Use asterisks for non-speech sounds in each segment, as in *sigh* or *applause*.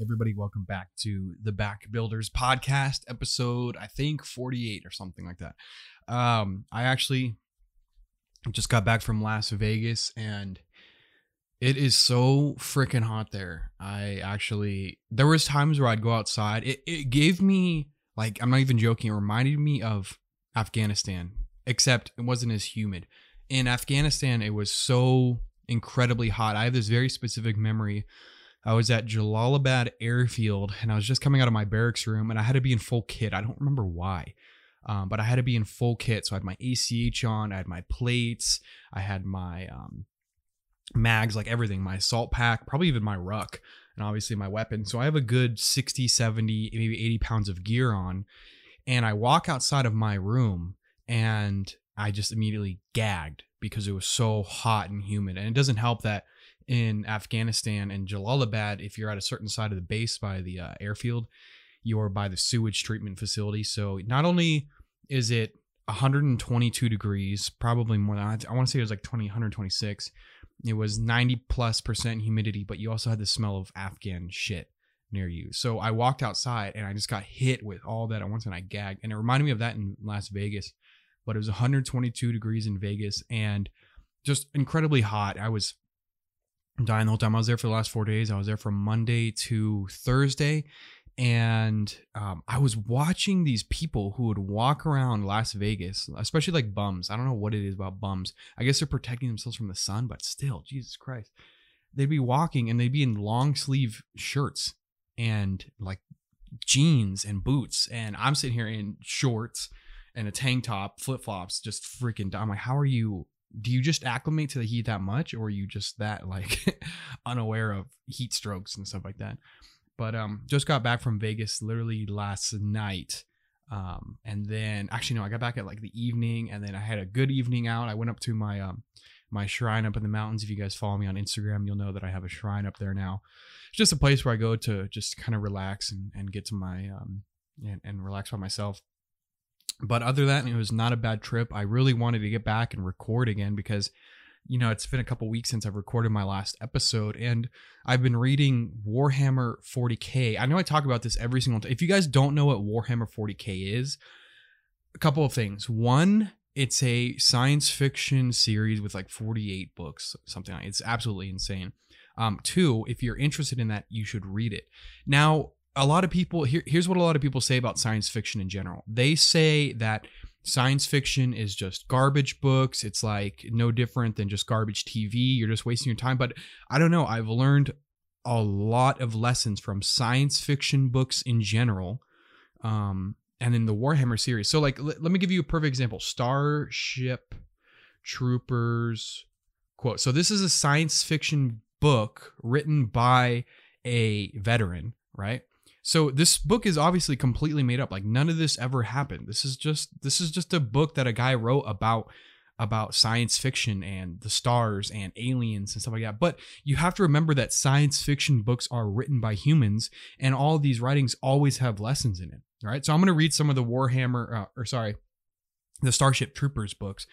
everybody, welcome back to the Back Builders podcast, episode I think 48 or something like that. Um, I actually just got back from Las Vegas and it is so freaking hot there. I actually there was times where I'd go outside. It it gave me like I'm not even joking, it reminded me of Afghanistan, except it wasn't as humid. In Afghanistan, it was so incredibly hot. I have this very specific memory I was at Jalalabad Airfield and I was just coming out of my barracks room and I had to be in full kit. I don't remember why, um, but I had to be in full kit. So I had my ACH on, I had my plates, I had my um, mags, like everything, my assault pack, probably even my ruck, and obviously my weapon. So I have a good 60, 70, maybe 80 pounds of gear on. And I walk outside of my room and I just immediately gagged because it was so hot and humid. And it doesn't help that in Afghanistan and Jalalabad, if you're at a certain side of the base by the uh, airfield, you're by the sewage treatment facility. So not only is it 122 degrees, probably more than I want to say it was like 20, 126. It was 90 plus percent humidity, but you also had the smell of Afghan shit near you. So I walked outside and I just got hit with all that at once and I gagged. And it reminded me of that in Las Vegas, but it was 122 degrees in Vegas and just incredibly hot. I was dying the whole time. I was there for the last four days. I was there from Monday to Thursday. And um, I was watching these people who would walk around Las Vegas, especially like bums. I don't know what it is about bums. I guess they're protecting themselves from the sun, but still, Jesus Christ. They'd be walking and they'd be in long sleeve shirts and like jeans and boots. And I'm sitting here in shorts and a tank top, flip flops, just freaking. I'm like, how are you do you just acclimate to the heat that much or are you just that like *laughs* unaware of heat strokes and stuff like that? But um just got back from vegas literally last night um and then actually no i got back at like the evening and then i had a good evening out. I went up to my um my shrine up in the mountains. If you guys follow me on instagram you'll know that i have a shrine up there now. It's just a place where i go to just kind of relax and, and get to my um and, and relax by myself but other than that, it was not a bad trip. I really wanted to get back and record again because, you know, it's been a couple weeks since I've recorded my last episode, and I've been reading Warhammer 40k. I know I talk about this every single time. If you guys don't know what Warhammer 40k is, a couple of things. One, it's a science fiction series with like 48 books, something like It's absolutely insane. Um, two, if you're interested in that, you should read it. Now, a lot of people here, here's what a lot of people say about science fiction in general. They say that science fiction is just garbage books. It's like no different than just garbage TV. You're just wasting your time. But I don't know. I've learned a lot of lessons from science fiction books in general. Um, and in the Warhammer series. So, like, l- let me give you a perfect example Starship Troopers quote. So, this is a science fiction book written by a veteran, right? So this book is obviously completely made up. Like none of this ever happened. This is just this is just a book that a guy wrote about about science fiction and the stars and aliens and stuff like that. But you have to remember that science fiction books are written by humans and all these writings always have lessons in it. Right? So I'm going to read some of the Warhammer uh, or sorry, the Starship Troopers books.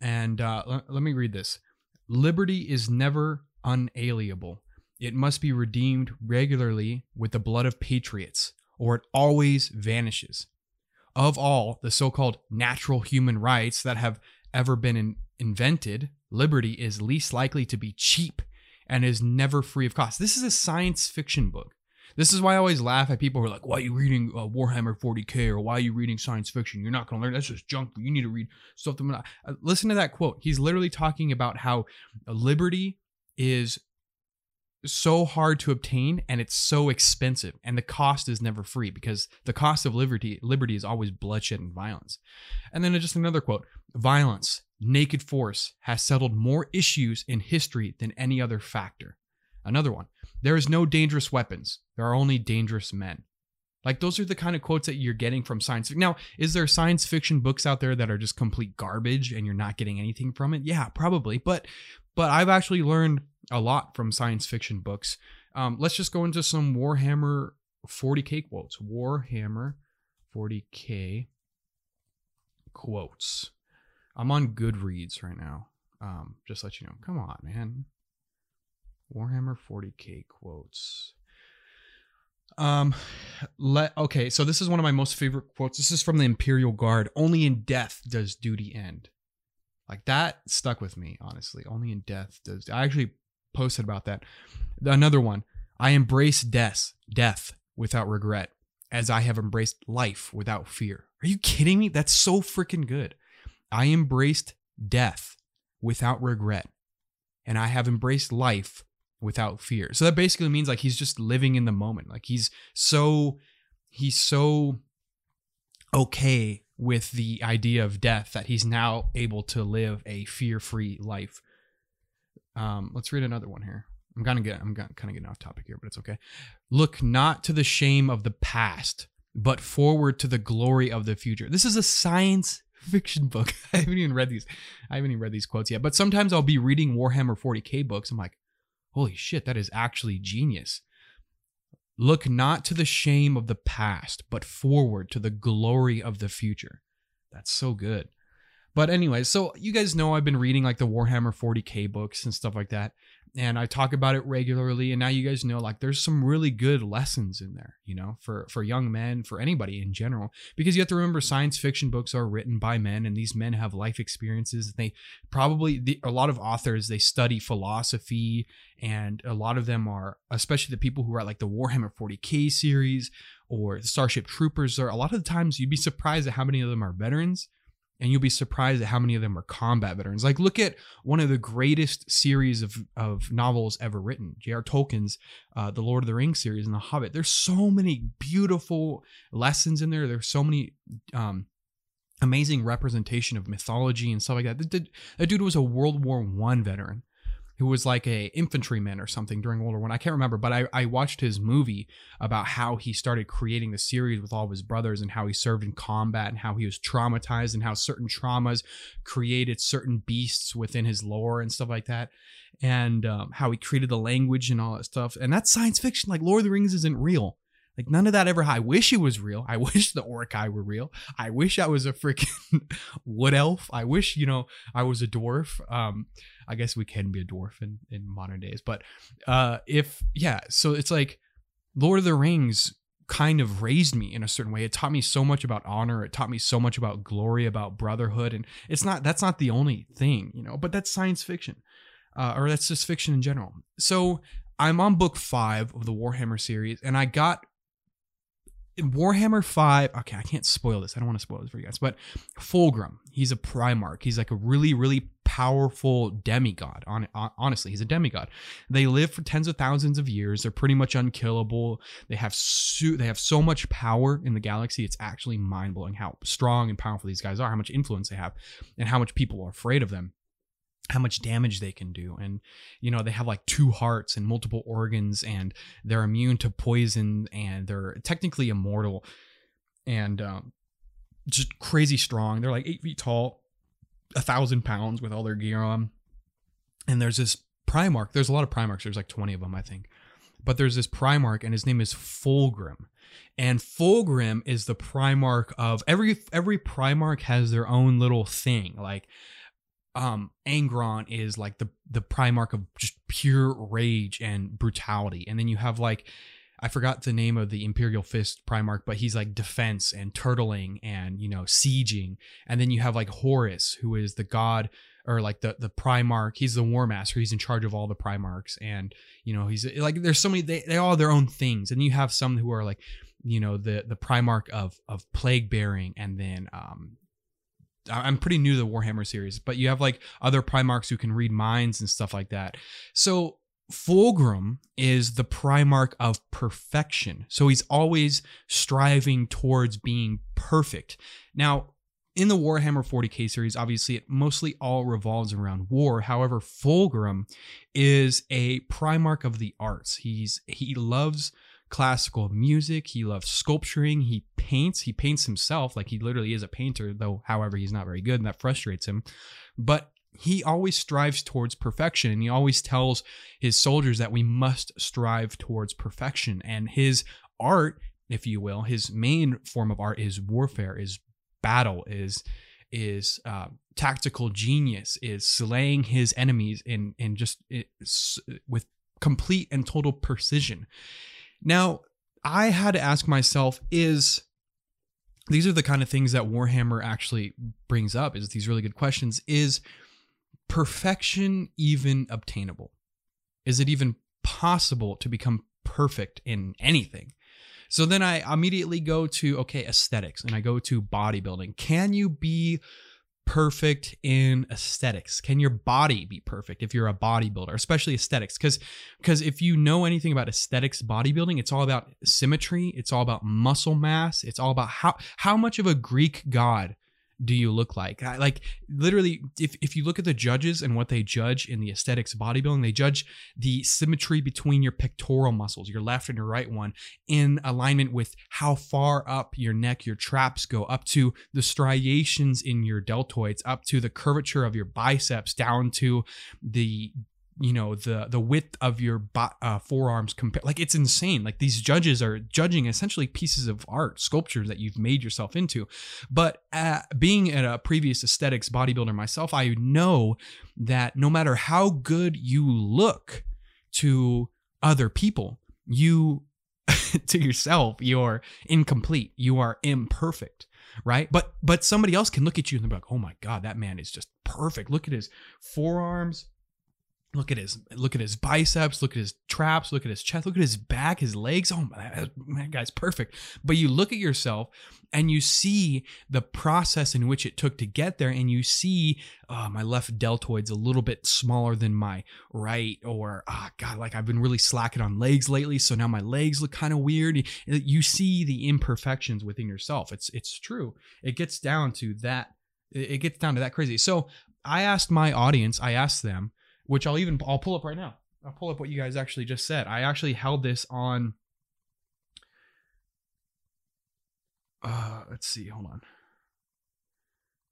And uh, let, let me read this. Liberty is never unalienable. It must be redeemed regularly with the blood of patriots, or it always vanishes. Of all the so called natural human rights that have ever been in- invented, liberty is least likely to be cheap and is never free of cost. This is a science fiction book. This is why I always laugh at people who are like, why are you reading uh, Warhammer 40K or why are you reading science fiction? You're not going to learn. That's just junk. You need to read. That... Uh, listen to that quote. He's literally talking about how liberty is so hard to obtain and it's so expensive and the cost is never free because the cost of liberty liberty is always bloodshed and violence. And then uh, just another quote violence naked force has settled more issues in history than any other factor. Another one there is no dangerous weapons there are only dangerous men. Like those are the kind of quotes that you're getting from science fiction. now is there science fiction books out there that are just complete garbage and you're not getting anything from it? Yeah probably but but i've actually learned a lot from science fiction books. Um, let's just go into some Warhammer 40k quotes. Warhammer 40k quotes. I'm on Goodreads right now. Um, just let you know. Come on, man. Warhammer 40k quotes. Um, let okay. So this is one of my most favorite quotes. This is from the Imperial Guard. Only in death does duty end. Like that stuck with me, honestly. Only in death does. I actually posted about that. Another one. I embrace death, death without regret, as I have embraced life without fear. Are you kidding me? That's so freaking good. I embraced death without regret, and I have embraced life without fear. So that basically means like he's just living in the moment. Like he's so he's so okay with the idea of death that he's now able to live a fear-free life. Um, let's read another one here. I'm gonna get I'm kind of getting off topic here, but it's okay. Look not to the shame of the past, but forward to the glory of the future. This is a science *laughs* fiction book. *laughs* I haven't even read these. I haven't even read these quotes yet. But sometimes I'll be reading Warhammer 40k books. I'm like, holy shit, that is actually genius. Look not to the shame of the past, but forward to the glory of the future. That's so good. But anyway, so you guys know I've been reading like the Warhammer 40k books and stuff like that and I talk about it regularly. And now you guys know like there's some really good lessons in there, you know, for for young men, for anybody in general, because you have to remember science fiction books are written by men, and these men have life experiences. They probably the, a lot of authors they study philosophy, and a lot of them are, especially the people who write like the Warhammer 40k series or Starship Troopers. Are a lot of the times you'd be surprised at how many of them are veterans and you'll be surprised at how many of them are combat veterans. Like, look at one of the greatest series of, of novels ever written, J.R. Tolkien's uh, The Lord of the Rings series and The Hobbit. There's so many beautiful lessons in there. There's so many um, amazing representation of mythology and stuff like that. That, that dude was a World War One veteran who was like a infantryman or something during World War One. I. I can't remember, but I, I watched his movie about how he started creating the series with all of his brothers and how he served in combat and how he was traumatized and how certain traumas created certain beasts within his lore and stuff like that. And um, how he created the language and all that stuff. And that's science fiction. Like Lord of the Rings isn't real. Like none of that ever. I wish it was real. I *laughs* wish the Uruk-hai were real. I wish I was a freaking *laughs* wood elf. I wish you know I was a dwarf. Um, I guess we can be a dwarf in in modern days, but uh, if yeah, so it's like Lord of the Rings kind of raised me in a certain way. It taught me so much about honor. It taught me so much about glory, about brotherhood, and it's not that's not the only thing, you know. But that's science fiction, uh, or that's just fiction in general. So I'm on book five of the Warhammer series, and I got Warhammer 5, okay, I can't spoil this. I don't want to spoil this for you guys, but Fulgrim, he's a Primarch. He's like a really, really powerful demigod. On, honestly, he's a demigod. They live for tens of thousands of years. They're pretty much unkillable. They have so, they have so much power in the galaxy. It's actually mind blowing how strong and powerful these guys are, how much influence they have, and how much people are afraid of them how much damage they can do. And you know they have like two hearts and multiple organs and they're immune to poison and they're technically immortal. And um, just crazy strong. They're like eight feet tall a thousand pounds with all their gear on. And there's this primarch there's a lot of primarchs there's like 20 of them i think. But there's this primarch and his name is fulgrim. And fulgrim is the primarch of every every primarch has their own little thing. Like um Angron is like the the primarch of just pure rage and brutality. And then you have like I forgot the name of the Imperial Fist Primarch, but he's like defense and turtling and you know sieging. And then you have like Horus, who is the god or like the the Primarch. He's the War Master. He's in charge of all the Primarchs, and you know he's like there's so many. They they all have their own things, and you have some who are like you know the the Primarch of of plague bearing, and then um I'm pretty new to the Warhammer series, but you have like other Primarchs who can read minds and stuff like that. So Fulgrim is the Primarch of perfection. So he's always striving towards being perfect. Now, in the Warhammer 40k series, obviously it mostly all revolves around war. However, Fulgrim is a Primarch of the arts. He's he loves classical music. He loves sculpturing. He paints. He paints himself. Like he literally is a painter, though, however, he's not very good and that frustrates him. But he always strives towards perfection and he always tells his soldiers that we must strive towards perfection. And his art, if you will, his main form of art is warfare, is battle, is is uh, tactical genius, is slaying his enemies in in just it, with complete and total precision. Now, I had to ask myself is these are the kind of things that Warhammer actually brings up is these really good questions is perfection even obtainable? Is it even possible to become perfect in anything? So then I immediately go to okay, aesthetics and I go to bodybuilding. Can you be perfect in aesthetics? Can your body be perfect if you're a bodybuilder, especially aesthetics? Because because if you know anything about aesthetics bodybuilding, it's all about symmetry, it's all about muscle mass, it's all about how how much of a Greek god do you look like? Like literally, if, if you look at the judges and what they judge in the aesthetics of bodybuilding, they judge the symmetry between your pectoral muscles, your left and your right one, in alignment with how far up your neck, your traps go, up to the striations in your deltoids, up to the curvature of your biceps, down to the you know the the width of your uh, forearms compared like it's insane. Like these judges are judging essentially pieces of art sculptures that you've made yourself into. But uh, being at a previous aesthetics bodybuilder myself i know that no matter how good you look to other people you *laughs* to yourself you're incomplete. You are imperfect right? But but somebody else can look at you and be like oh my god that man is just perfect. Look at his forearms Look at his look at his biceps, look at his traps, look at his chest, look at his back, his legs. Oh my, that guy's perfect. But you look at yourself and you see the process in which it took to get there, and you see oh, my left deltoid's a little bit smaller than my right, or oh god, like I've been really slacking on legs lately, so now my legs look kind of weird. You see the imperfections within yourself. It's it's true. It gets down to that. It gets down to that crazy. So I asked my audience, I asked them which I'll even I'll pull up right now. I'll pull up what you guys actually just said. I actually held this on. Uh, let's see. Hold on.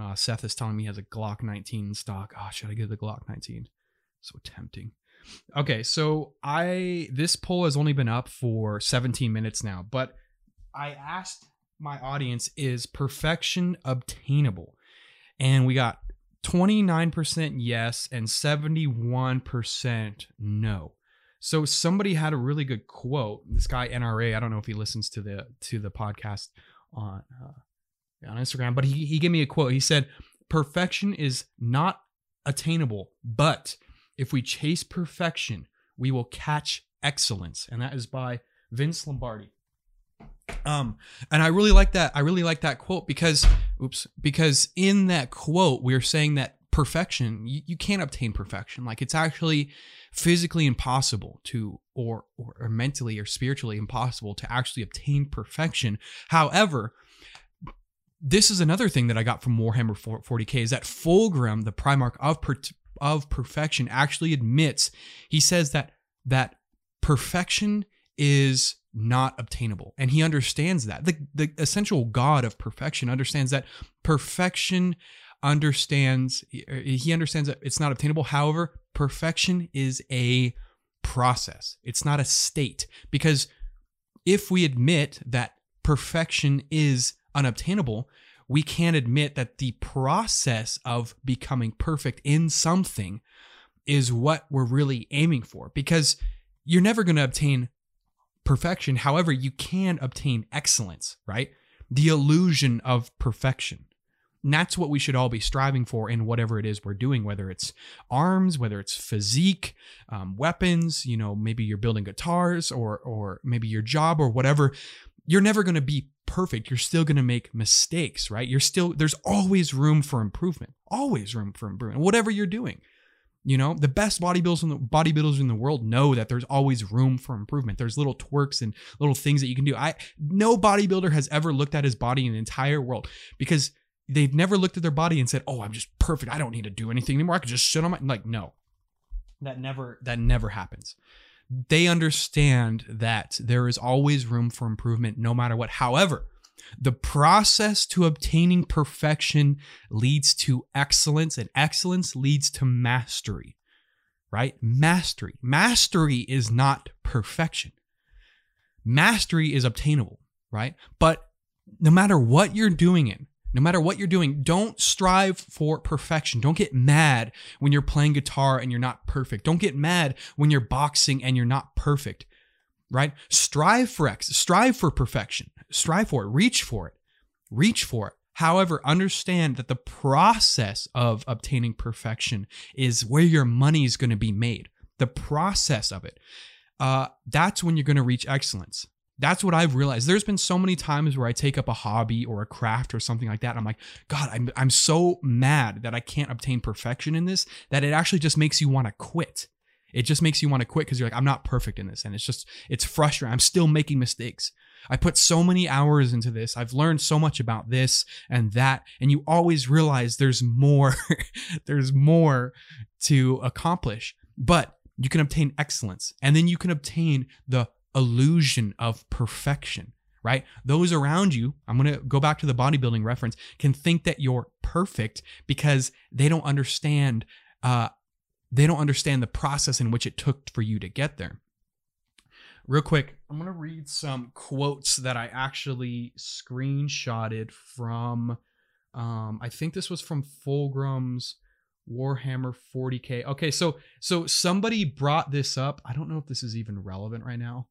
Uh, Seth is telling me he has a Glock 19 in stock. Oh, should I get the Glock 19? So tempting. Okay, so I this poll has only been up for 17 minutes now, but I asked my audience is perfection obtainable? And we got 29% yes and 71% no. So somebody had a really good quote. This guy NRA, I don't know if he listens to the to the podcast on uh, on Instagram, but he he gave me a quote. He said, "Perfection is not attainable, but if we chase perfection, we will catch excellence." And that is by Vince Lombardi. Um, and I really like that. I really like that quote because, oops, because in that quote we're saying that perfection you, you can't obtain perfection. Like it's actually physically impossible to, or, or or mentally or spiritually impossible to actually obtain perfection. However, this is another thing that I got from Warhammer 40k is that Fulgrim, the Primarch of per, of perfection, actually admits he says that that perfection is not obtainable. And he understands that. The, the essential God of perfection understands that perfection understands, he understands that it's not obtainable. However, perfection is a process, it's not a state. Because if we admit that perfection is unobtainable, we can't admit that the process of becoming perfect in something is what we're really aiming for because you're never going to obtain perfection. However, you can obtain excellence, right? The illusion of perfection. And that's what we should all be striving for in whatever it is we're doing, whether it's arms, whether it's physique, um, weapons, you know, maybe you're building guitars or, or maybe your job or whatever. You're never going to be perfect. You're still going to make mistakes, right? You're still, there's always room for improvement, always room for improvement, whatever you're doing. You know, the best bodybuilders in the bodybuilders in the world know that there's always room for improvement. There's little twerks and little things that you can do. I no bodybuilder has ever looked at his body in the entire world because they've never looked at their body and said, "Oh, I'm just perfect. I don't need to do anything anymore. I can just sit on my like." No, that never that never happens. They understand that there is always room for improvement, no matter what. However, the process to obtaining perfection leads to excellence, and excellence leads to mastery, right? Mastery. Mastery is not perfection. Mastery is obtainable, right? But no matter what you're doing in, no matter what you're doing, don't strive for perfection. Don't get mad when you're playing guitar and you're not perfect. Don't get mad when you're boxing and you're not perfect. Right? Strive for X, strive for perfection, strive for it, reach for it, reach for it. However, understand that the process of obtaining perfection is where your money is going to be made. The process of it. Uh, that's when you're going to reach excellence. That's what I've realized. There's been so many times where I take up a hobby or a craft or something like that. I'm like, God, I'm, I'm so mad that I can't obtain perfection in this that it actually just makes you want to quit. It just makes you want to quit because you're like, I'm not perfect in this. And it's just, it's frustrating. I'm still making mistakes. I put so many hours into this. I've learned so much about this and that. And you always realize there's more, *laughs* there's more to accomplish. But you can obtain excellence and then you can obtain the illusion of perfection right? Those around you, I'm going to go back to the bodybuilding reference, can think that you're perfect because they don't understand uh they don't understand the process in which it took for you to get there real quick, I'm gonna read some quotes that I actually screenshotted from. Um, I think this was from Fulgrim's Warhammer 40k. Okay, so so somebody brought this up. I don't know if this is even relevant right now.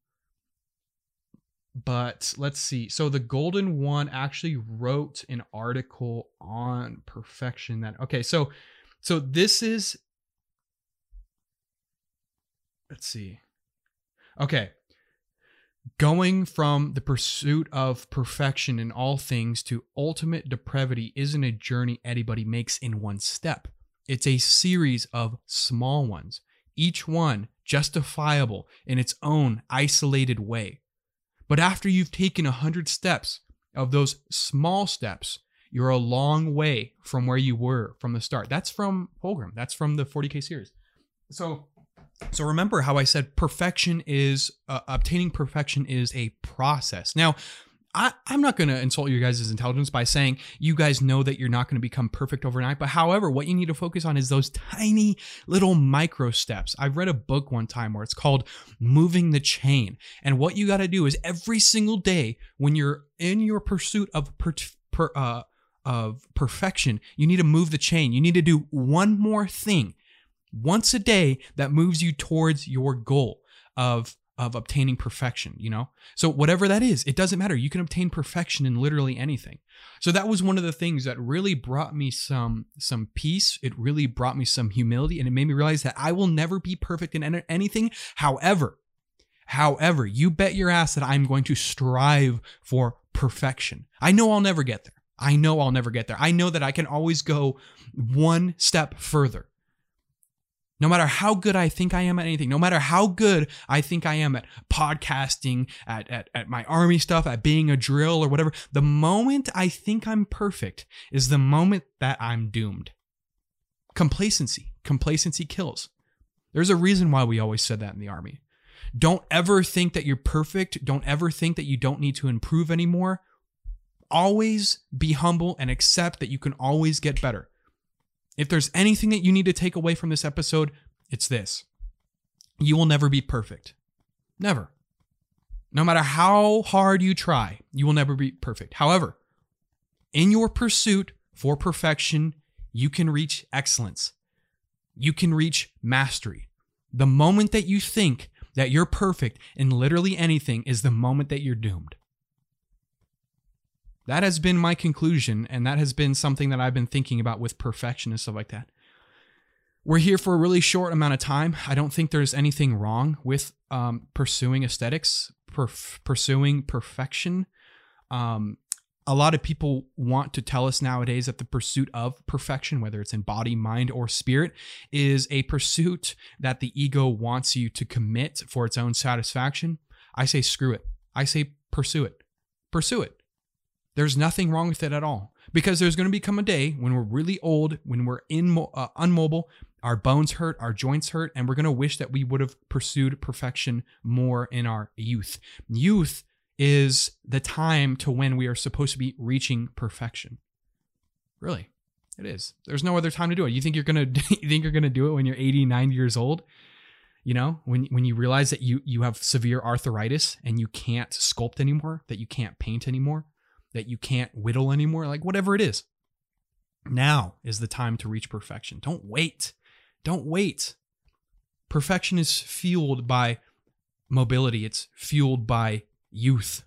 But let's see. So the Golden One actually wrote an article on perfection that okay, so so this is let's see. Okay, Going from the pursuit of perfection in all things to ultimate depravity isn't a journey anybody makes in one step. It's a series of small ones, each one justifiable in its own isolated way. But after you've taken a hundred steps of those small steps, you're a long way from where you were from the start. That's from Fulgrim. That's from the 40K series. So so remember how I said perfection is uh, obtaining perfection is a process. Now, I, am not going to insult your guys' intelligence by saying you guys know that you're not going to become perfect overnight. But however, what you need to focus on is those tiny little micro steps. I've read a book one time where it's called Moving the Chain. And what you got to do is every single day when you're in your pursuit of per, per, uh, of perfection, you need to move the chain. You need to do one more thing once a day that moves you towards your goal of of obtaining perfection, you know? So whatever that is, it doesn't matter. You can obtain perfection in literally anything. So that was one of the things that really brought me some some peace. It really brought me some humility and it made me realize that I will never be perfect in anything. However, however, you bet your ass that I'm going to strive for perfection. I know I'll never get there. I know I'll never get there. I know that I can always go one step further. No matter how good I think I am at anything, no matter how good I think I am at podcasting, at, at, at my army stuff, at being a drill or whatever, the moment I think I'm perfect is the moment that I'm doomed. Complacency. Complacency kills. There's a reason why we always said that in the army. Don't ever think that you're perfect. Don't ever think that you don't need to improve anymore. Always be humble and accept that you can always get better. If there's anything that you need to take away from this episode, it's this you will never be perfect. Never. No matter how hard you try, you will never be perfect. However, in your pursuit for perfection, you can reach excellence. You can reach mastery. The moment that you think that you're perfect in literally anything is the moment that you're doomed that has been my conclusion and that has been something that i've been thinking about with perfection and stuff like that we're here for a really short amount of time i don't think there's anything wrong with um, pursuing aesthetics perf- pursuing perfection um, a lot of people want to tell us nowadays that the pursuit of perfection, whether it's in body, mind, or spirit, is a pursuit that the ego wants you to commit for its own satisfaction. I say, screw it. I say, pursue it. Pursue it. There's nothing wrong with it at all because there's going to become a day when we're really old, when we're in uh, unmobile, our bones hurt, our joints hurt, and we're going to wish that we would have pursued perfection more in our youth. Youth is the time to when we are supposed to be reaching perfection. Really, it is. There's no other time to do it. You think you're gonna *laughs* you think you're gonna do it when you're 80, 90 years old? You know, when when you realize that you you have severe arthritis and you can't sculpt anymore, that you can't paint anymore, that you can't whittle anymore, like whatever it is. Now is the time to reach perfection. Don't wait. Don't wait. Perfection is fueled by mobility. It's fueled by youth.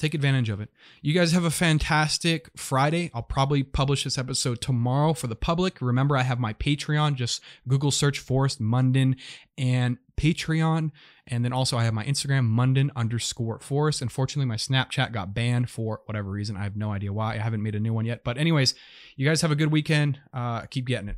Take advantage of it. You guys have a fantastic Friday. I'll probably publish this episode tomorrow for the public. Remember, I have my Patreon. Just Google search Forrest Munden and Patreon. And then also, I have my Instagram, Munden underscore Forrest. Unfortunately, my Snapchat got banned for whatever reason. I have no idea why. I haven't made a new one yet. But, anyways, you guys have a good weekend. Uh, keep getting it.